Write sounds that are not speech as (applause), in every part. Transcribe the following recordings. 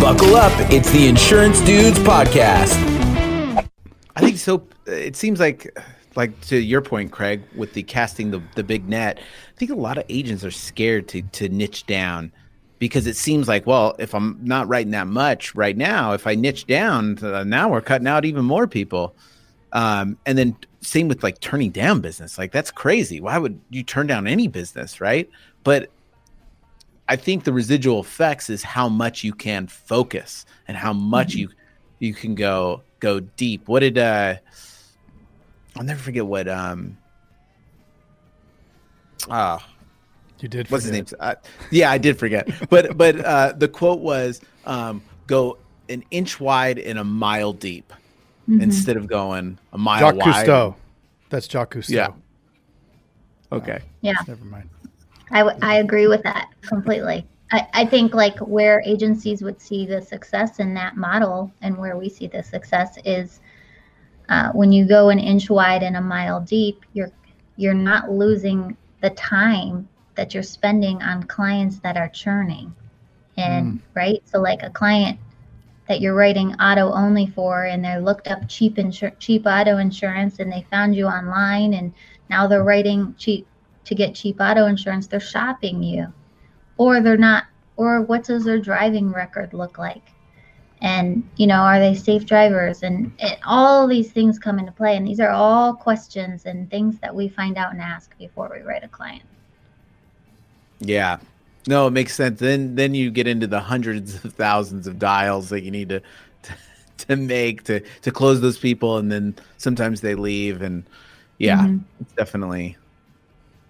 Buckle up. It's the Insurance Dudes podcast. I think so. It seems like, like to your point, Craig, with the casting the, the big net, I think a lot of agents are scared to, to niche down because it seems like, well, if I'm not writing that much right now, if I niche down, uh, now we're cutting out even more people. Um, and then same with like turning down business. Like that's crazy. Why would you turn down any business, right? But I think the residual effects is how much you can focus and how much mm-hmm. you you can go go deep. What did uh I'll never forget what um ah uh, you did what's his name? Uh, yeah, I did forget. but but uh the quote was um go an inch wide and a mile deep mm-hmm. instead of going a mile Jacques wide. Cousteau. That's Jacques Cousteau. Yeah. Okay. Yeah. Never mind. I, w- I agree with that completely. I, I think like where agencies would see the success in that model and where we see the success is uh, when you go an inch wide and a mile deep, you're you're not losing the time that you're spending on clients that are churning. And mm. right, so like a client that you're writing auto only for, and they looked up cheap insur- cheap auto insurance, and they found you online, and now they're writing cheap to get cheap auto insurance, they're shopping you, or they're not, or what does their driving record look like? And, you know, are they safe drivers? And it, all these things come into play. And these are all questions and things that we find out and ask before we write a client. Yeah. No, it makes sense. Then then you get into the hundreds of thousands of dials that you need to to, to make to to close those people and then sometimes they leave and yeah, mm-hmm. it's definitely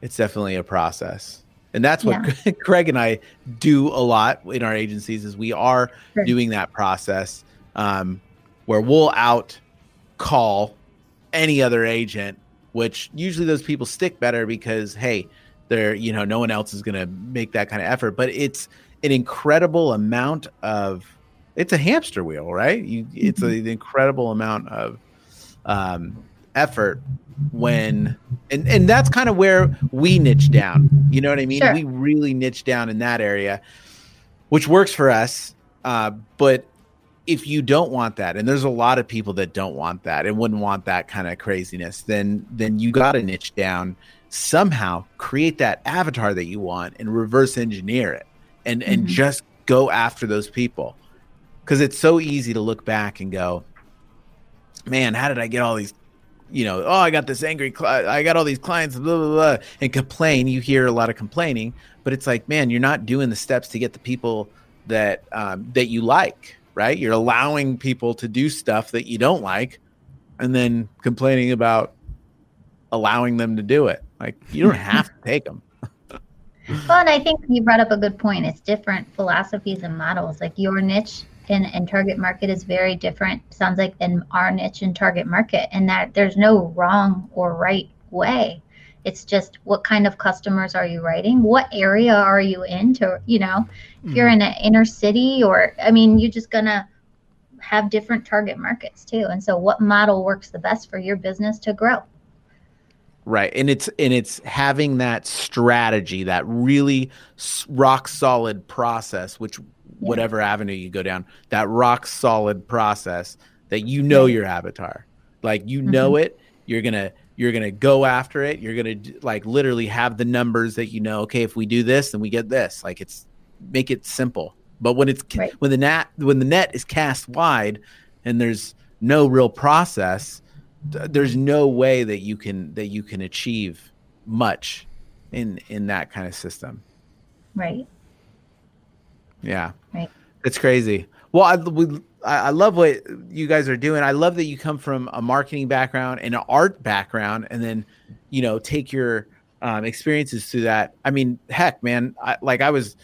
it's definitely a process and that's what yeah. (laughs) craig and i do a lot in our agencies is we are sure. doing that process um, where we'll out call any other agent which usually those people stick better because hey they're you know no one else is going to make that kind of effort but it's an incredible amount of it's a hamster wheel right you it's mm-hmm. an incredible amount of um, effort when and and that's kind of where we niche down you know what i mean sure. we really niche down in that area which works for us uh, but if you don't want that and there's a lot of people that don't want that and wouldn't want that kind of craziness then then you got to niche down somehow create that avatar that you want and reverse engineer it and mm-hmm. and just go after those people because it's so easy to look back and go man how did i get all these you know, oh, I got this angry, cli- I got all these clients, blah, blah, blah, and complain. You hear a lot of complaining, but it's like, man, you're not doing the steps to get the people that um, that you like, right? You're allowing people to do stuff that you don't like, and then complaining about allowing them to do it. Like you don't have to take them. (laughs) well, and I think you brought up a good point. It's different philosophies and models. Like your niche and, and target market is very different sounds like than our niche and target market and that there's no wrong or right way. It's just what kind of customers are you writing? What area are you in to you know if you're mm-hmm. in an inner city or i mean you're just gonna have different target markets too and so what model works the best for your business to grow? Right and it's and it's having that strategy that really rock solid process which whatever avenue you go down, that rock solid process that you know your avatar. Like you know mm-hmm. it, you're going to you're going to go after it. You're going to like literally have the numbers that you know, okay, if we do this, then we get this. Like it's make it simple. But when it's right. when the net when the net is cast wide and there's no real process, there's no way that you can that you can achieve much in in that kind of system. Right. Yeah. Right. It's crazy. Well, I, we, I love what you guys are doing. I love that you come from a marketing background and an art background, and then, you know, take your um, experiences through that. I mean, heck, man, I, like I was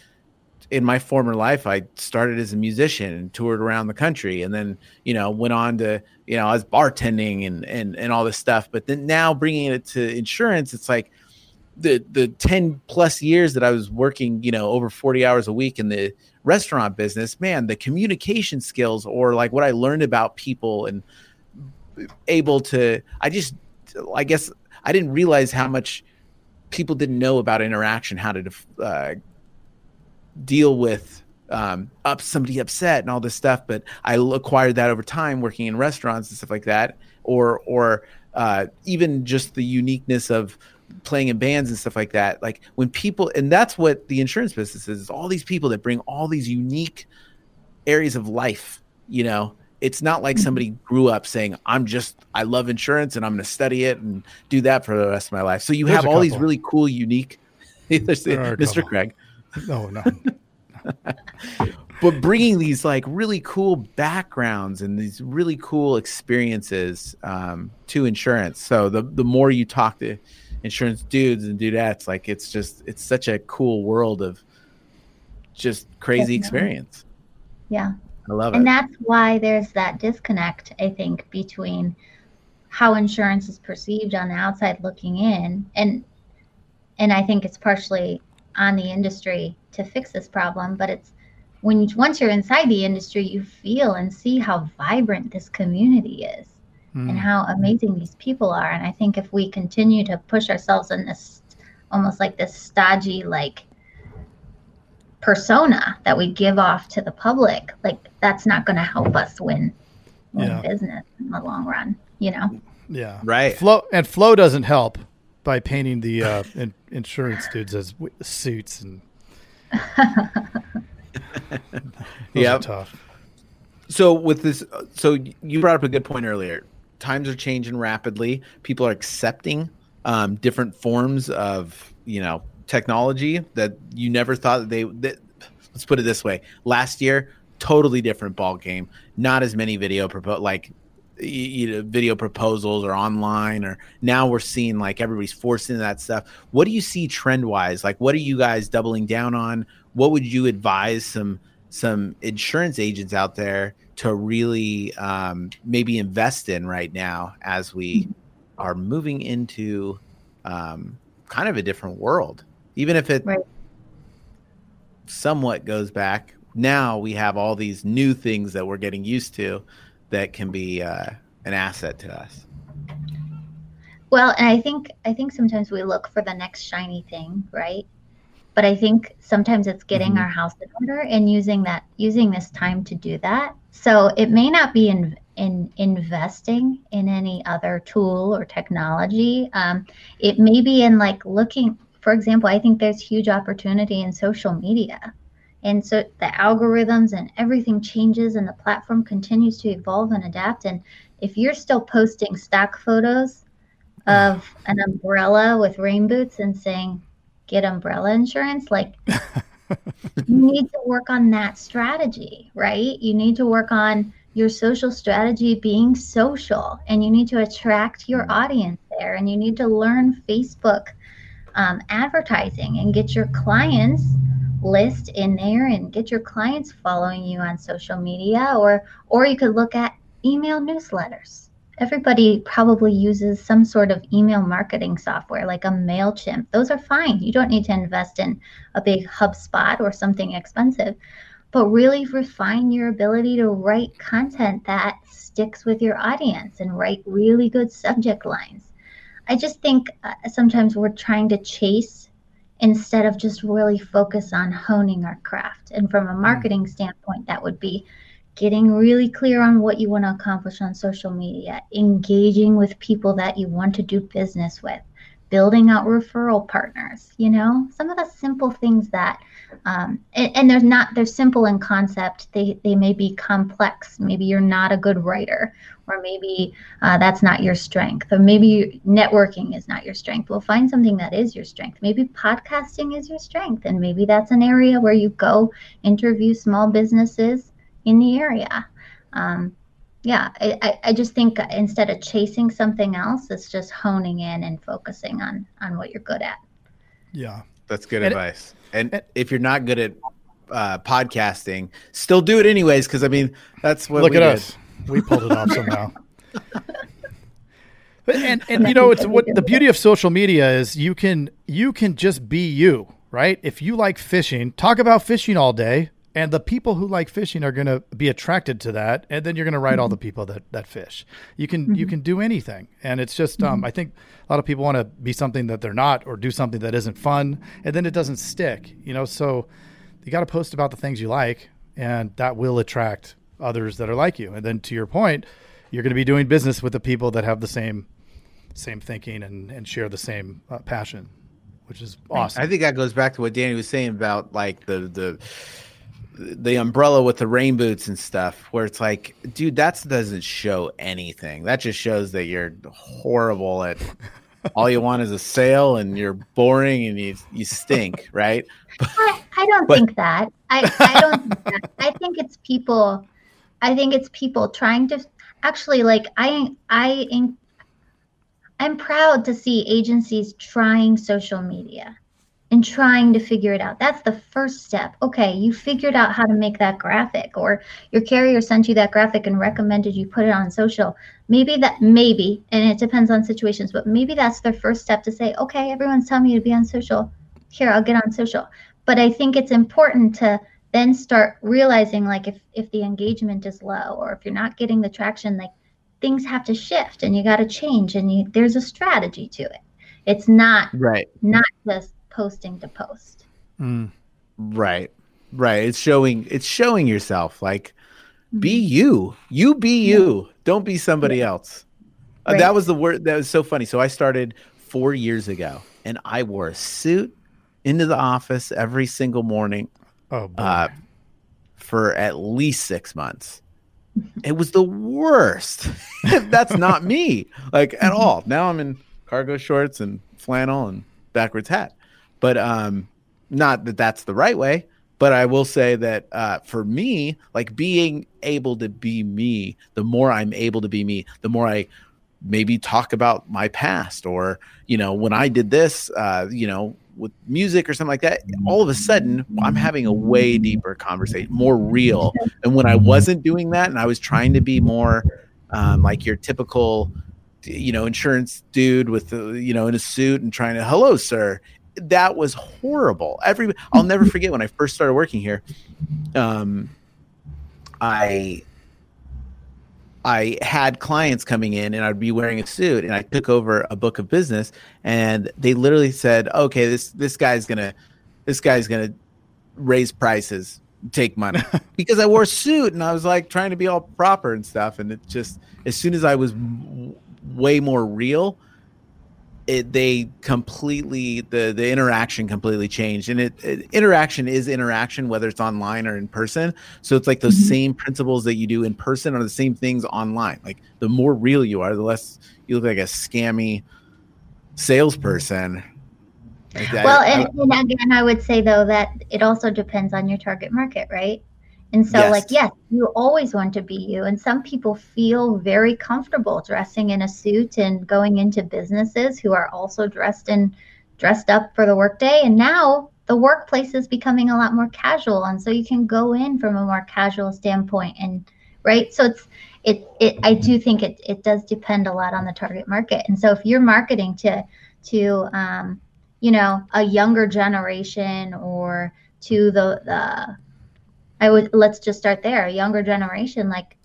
in my former life, I started as a musician and toured around the country, and then, you know, went on to, you know, I was bartending and and and all this stuff. But then now bringing it to insurance, it's like the the 10 plus years that I was working, you know, over 40 hours a week in the restaurant business, man, the communication skills or like what I learned about people and able to I just I guess I didn't realize how much people didn't know about interaction, how to uh, deal with um, up somebody upset and all this stuff. But I acquired that over time working in restaurants and stuff like that, or or uh, even just the uniqueness of playing in bands and stuff like that. Like when people, and that's what the insurance business is, is all these people that bring all these unique areas of life, you know, it's not like somebody Mm-hmm. grew up saying, I'm just, I love insurance and I'm going to study it and do that for the rest of my life. So you There's have all these really cool, unique, (laughs) there's There are a Mr. Craig, No, no. but bringing these like really cool backgrounds and these really cool experiences um, to insurance. So the, the more you talk to insurance dudes and dudettes, like it's just, it's such a cool world of just crazy experience. Yeah. I love it. And that's why there's that disconnect, I think, between how insurance is perceived on the outside looking in and and I think it's partially on the industry to fix this problem, but it's when you, once you're inside the industry, you feel and see how vibrant this community is and Mm. how amazing these people are. And I think if we continue to push ourselves in this almost like this stodgy, like persona that we give off to the public, like that's not going to help us win, win Yeah. business in the long run, you know? Yeah. Right. Flow and flow doesn't help by painting the uh, (laughs) in, insurance dudes as w- suits and (laughs) those Yep. are tough. So with this, so you brought up a good point earlier. Times are changing rapidly. People are accepting um, different forms of you know technology that you never thought that they. That, let's put it this way: last year, totally different ball game. Not as many video propo- like you know video proposals or online or now we're seeing like everybody's forced into that stuff what do you see trend wise like what are you guys doubling down on what would you advise some some insurance agents out there to really um, maybe invest in right now as we are moving into um, kind of a different world even if it Right. somewhat goes back now we have all these new things that we're getting used to that can be uh, an asset to us Well, and I think I think sometimes we look for the next shiny thing, right? But I think sometimes it's getting Mhm. our house in order and using that using this time to do that. So it may not be in in investing in any other tool or technology. Um, it may be in like looking. For example, I think there's huge opportunity in social media. And so the algorithms and everything changes and the platform continues to evolve and adapt. And if you're still posting stock photos of an umbrella with rain boots and saying, get umbrella insurance, like (laughs) you need to work on that strategy, right? You need to work on your social strategy being social and you need to attract your audience there and you need to learn Facebook um, advertising and get your clients list in there and get your clients following you on social media or or you could look at email newsletters everybody probably uses some sort of email marketing software like a MailChimp. Those are fine. You don't need to invest in a big HubSpot or something expensive, but really refine your ability to write content that sticks with your audience and write really good subject lines. I just think uh, sometimes we're trying to chase instead of just really focus on honing our craft. And from a marketing standpoint, that would be getting really clear on what you want to accomplish on social media, engaging with people that you want to do business with, building out referral partners, you know, some of the simple things that, um, and, and they're not, they're simple in concept. They, they may be complex. Maybe you're not a good writer, or maybe uh, that's not your strength, or maybe networking is not your strength. Well, find something that is your strength. Maybe podcasting is your strength, and maybe that's an area where you go interview small businesses in the area. Um, yeah, I, I- I just think instead of chasing something else, it's just honing in and focusing on on what you're good at. Yeah. That's good And- advice. And, and- if you're not good at uh, podcasting, still do it anyways. Because I mean, that's what Look we at did. us. We pulled it off somehow. (laughs) But- and and you know it's what the beauty of social media is you can you can just be you, right? If you like fishing, talk about fishing all day and the people who like fishing are going to be attracted to that and then you're going to write all the people that that fish. You can you can do anything. And it's just um I think a lot of people want to be something that they're not or do something that isn't fun and then it doesn't stick, you know? So you got to post about the things you like, and that will attract others that are like you. And then to your point, you're going to be doing business with the people that have the same same thinking and and share the same uh, passion, which is awesome. I think that goes back to what Dani was saying about like the the the umbrella with the rain boots and stuff where it's like dude that doesn't show anything. That just shows that you're horrible at (laughs) all you want is a sale and you're boring and you you stink right? I, I don't but, think that. I, I don't think that. (laughs) i think it's people i think it's people trying to actually like i i i'm proud to see agencies trying social media and trying to figure it out. That's the first step. Okay, you figured out how to make that graphic, or your carrier sent you that graphic and recommended you put it on social. Maybe that, maybe, and it depends on situations, but maybe that's their first step to say, okay, everyone's telling me to be on social. Here, I'll get on social. But I think it's important to then start realizing, like, if if the engagement is low, or if you're not getting the traction, like, things have to shift, and you got to change, and you, there's a strategy to it. It's not right, not just posting to post. Mm. Right. Right. It's showing it's showing yourself like mm-hmm. be you. You be you. Yeah. Don't be somebody yeah. else. Uh, that was the word that was so funny. So I started 4 years ago and I wore a suit into the office every single morning. Oh boy. Uh, for at least 6 months. it was the worst. (laughs) That's not me, like at all. Now I'm in cargo shorts and flannel and backwards hat. But um, not that that's the right way. But I will say that uh, for me, like being able to be me, the more I'm able to be me, the more I maybe talk about my past or, you know, when I did this, uh, you know, with music or something like that, all of a sudden I'm having a way deeper conversation, more real. And when I wasn't doing that and I was trying to be more um, like your typical, you know, insurance dude with, the, you know, in a suit and trying to, hello, sir that was horrible. Every I'll never (laughs) forget when I first started working here. Um, I I had clients coming in and I'd be wearing a suit and I took over a book of business and they literally said, "Okay, this this guy's gonna this guy's gonna raise prices, take money," (laughs) because I wore a suit and I was like trying to be all proper and stuff. And it just as soon as I was w- way more real, it, they completely the the interaction completely changed. And it, it, interaction is interaction whether it's online or in person. So it's like those mm-hmm. same principles that you do in person are the same things online. Like the more real you are the less you look like a scammy salesperson. Like well and, and again i would say though that it also depends on your target market right and so, yes. like, yes, you always want to be you. And some people feel very comfortable dressing in a suit and going into businesses who are also dressed in dressed up for the workday. And now the workplace is becoming a lot more casual. And so you can go in from a more casual standpoint and right. So it's it it I do think it it does depend a lot on the target market. And so if you're marketing to to um, you know, a younger generation or to the the I would let's just start there. A younger generation, like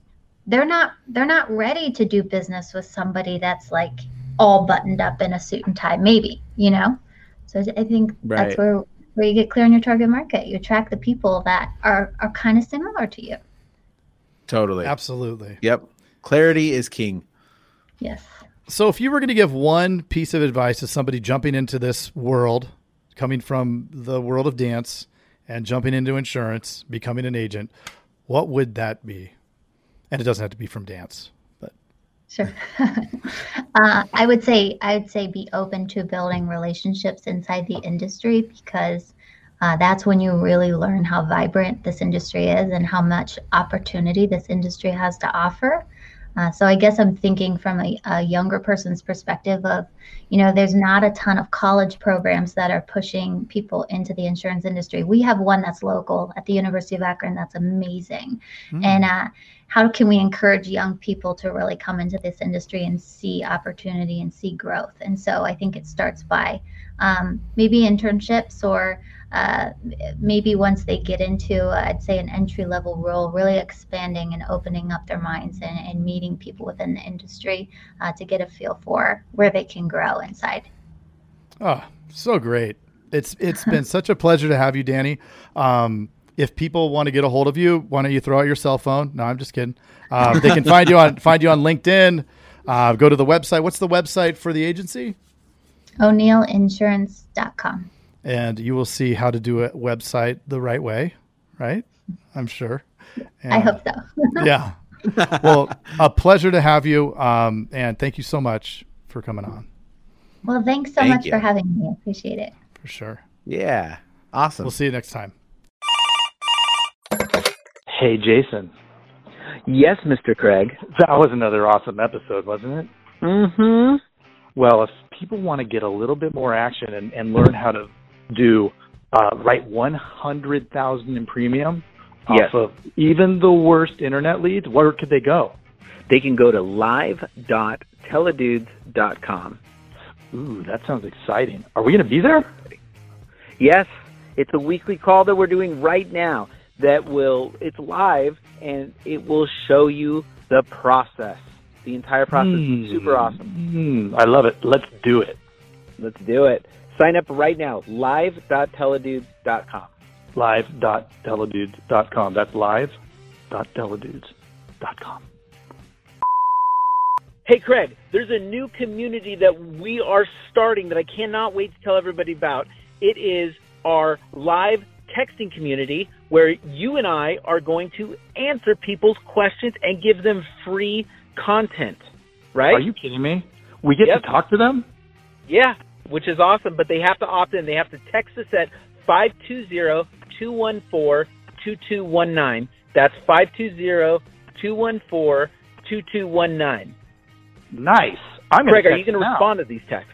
they're not they're not ready to do business with somebody that's like all buttoned up in a suit and tie, maybe, you know? So I think right. that's where where you get clear on your target market. You attract the people that are are kind of similar to you. Totally. Absolutely. Yep. Clarity is king. Yes. So if you were going to give one piece of advice to somebody jumping into this world, coming from the world of dance, and jumping into insurance, becoming an agent, what would that be? And it doesn't have to be from dance, but sure. (laughs) uh, I would say I would say be open to building relationships inside the industry because uh, that's when you really learn how vibrant this industry is and how much opportunity this industry has to offer. Uh, so I guess I'm thinking from a, a, younger person's perspective of, you know, there's not a ton of college programs that are pushing people into the insurance industry. We have one that's local at the University of Akron that's amazing. Mm. And uh, how can we encourage young people to really come into this industry and see opportunity and see growth? And so I think it starts by um, maybe internships or uh, maybe once they get into, uh, I'd say, an entry level role, really expanding and opening up their minds and, and meeting people within the industry uh, to get a feel for where they can grow inside. Oh, so great. It's it's been such a pleasure to have you, Dani. Um, if people want to get a hold of you, why don't you throw out your cell phone? No, I'm just kidding. Um, they can find you on (laughs) find you on LinkedIn. Uh, go to the website. What's the website for the agency? O'Neillinsurance.com. And you will see how to do a website the right way, right? I'm sure. And, I hope so. (laughs) yeah. Well, a pleasure to have you. Um, and thank you so much for coming on. Well, thanks so Thank much you. for having me. Appreciate it. For sure. Yeah. Awesome. We'll see you next time. Hey, Jason. Yes, Mr. Craig. That was another awesome episode, wasn't it? Mm-hmm. Well, if people want to get a little bit more action and, and learn how to do uh, write 100,000 in premium yes. off of even the worst internet leads, where could they go? They can go to live.teledudes.com. Ooh, that sounds exciting. Are we going to be there? Yes. It's a weekly call that we're doing right now that will, it's live and it will show you the process. The entire process. Mm, Super awesome. Mm, I love it. Let's do it. Let's do it. Sign up right now. Live.teledudes.com. Live.teledudes.com. That's live.teledudes.com. Hey, Craig, there's a new community that we are starting that I cannot wait to tell everybody about. It is our live texting community where you and I are going to answer people's questions and give them free content. Right? Are you kidding me? We get yep. to talk to them? Yeah, which is awesome, but they have to opt in. They have to text us at 520 214 2219. That's 520 214 2219. Nice. I'm Greg, are you going to respond to these texts?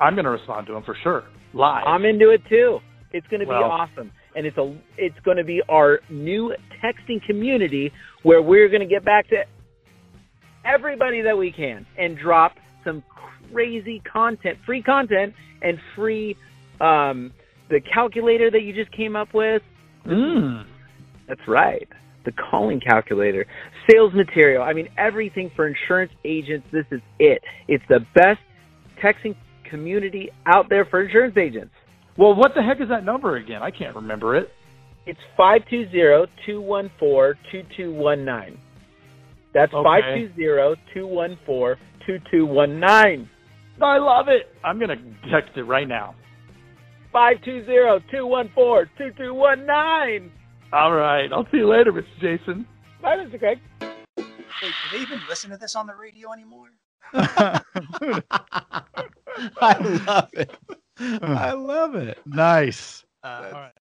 I'm going to respond to them for sure. Live. I'm into it too. It's going to well, be awesome, and it's a it's going to be our new texting community where we're going to get back to everybody that we can and drop some crazy content, free content, and free um, the calculator that you just came up with. Mm. That's right the calling calculator, sales material. I mean, everything for insurance agents. This is it. It's the best texting community out there for insurance agents. Well, what the heck is that number again? I can't remember it. It's 520-214-2219. That's okay. 520-214-2219. I love it. I'm going to text it right now. 520-214-2219. All right. I'll see you later, Mr. Jason. Bye, Mr. Craig. Wait, do they even listen to this on the radio anymore? (laughs) (laughs) I love it. I love it. Nice. Uh, all right.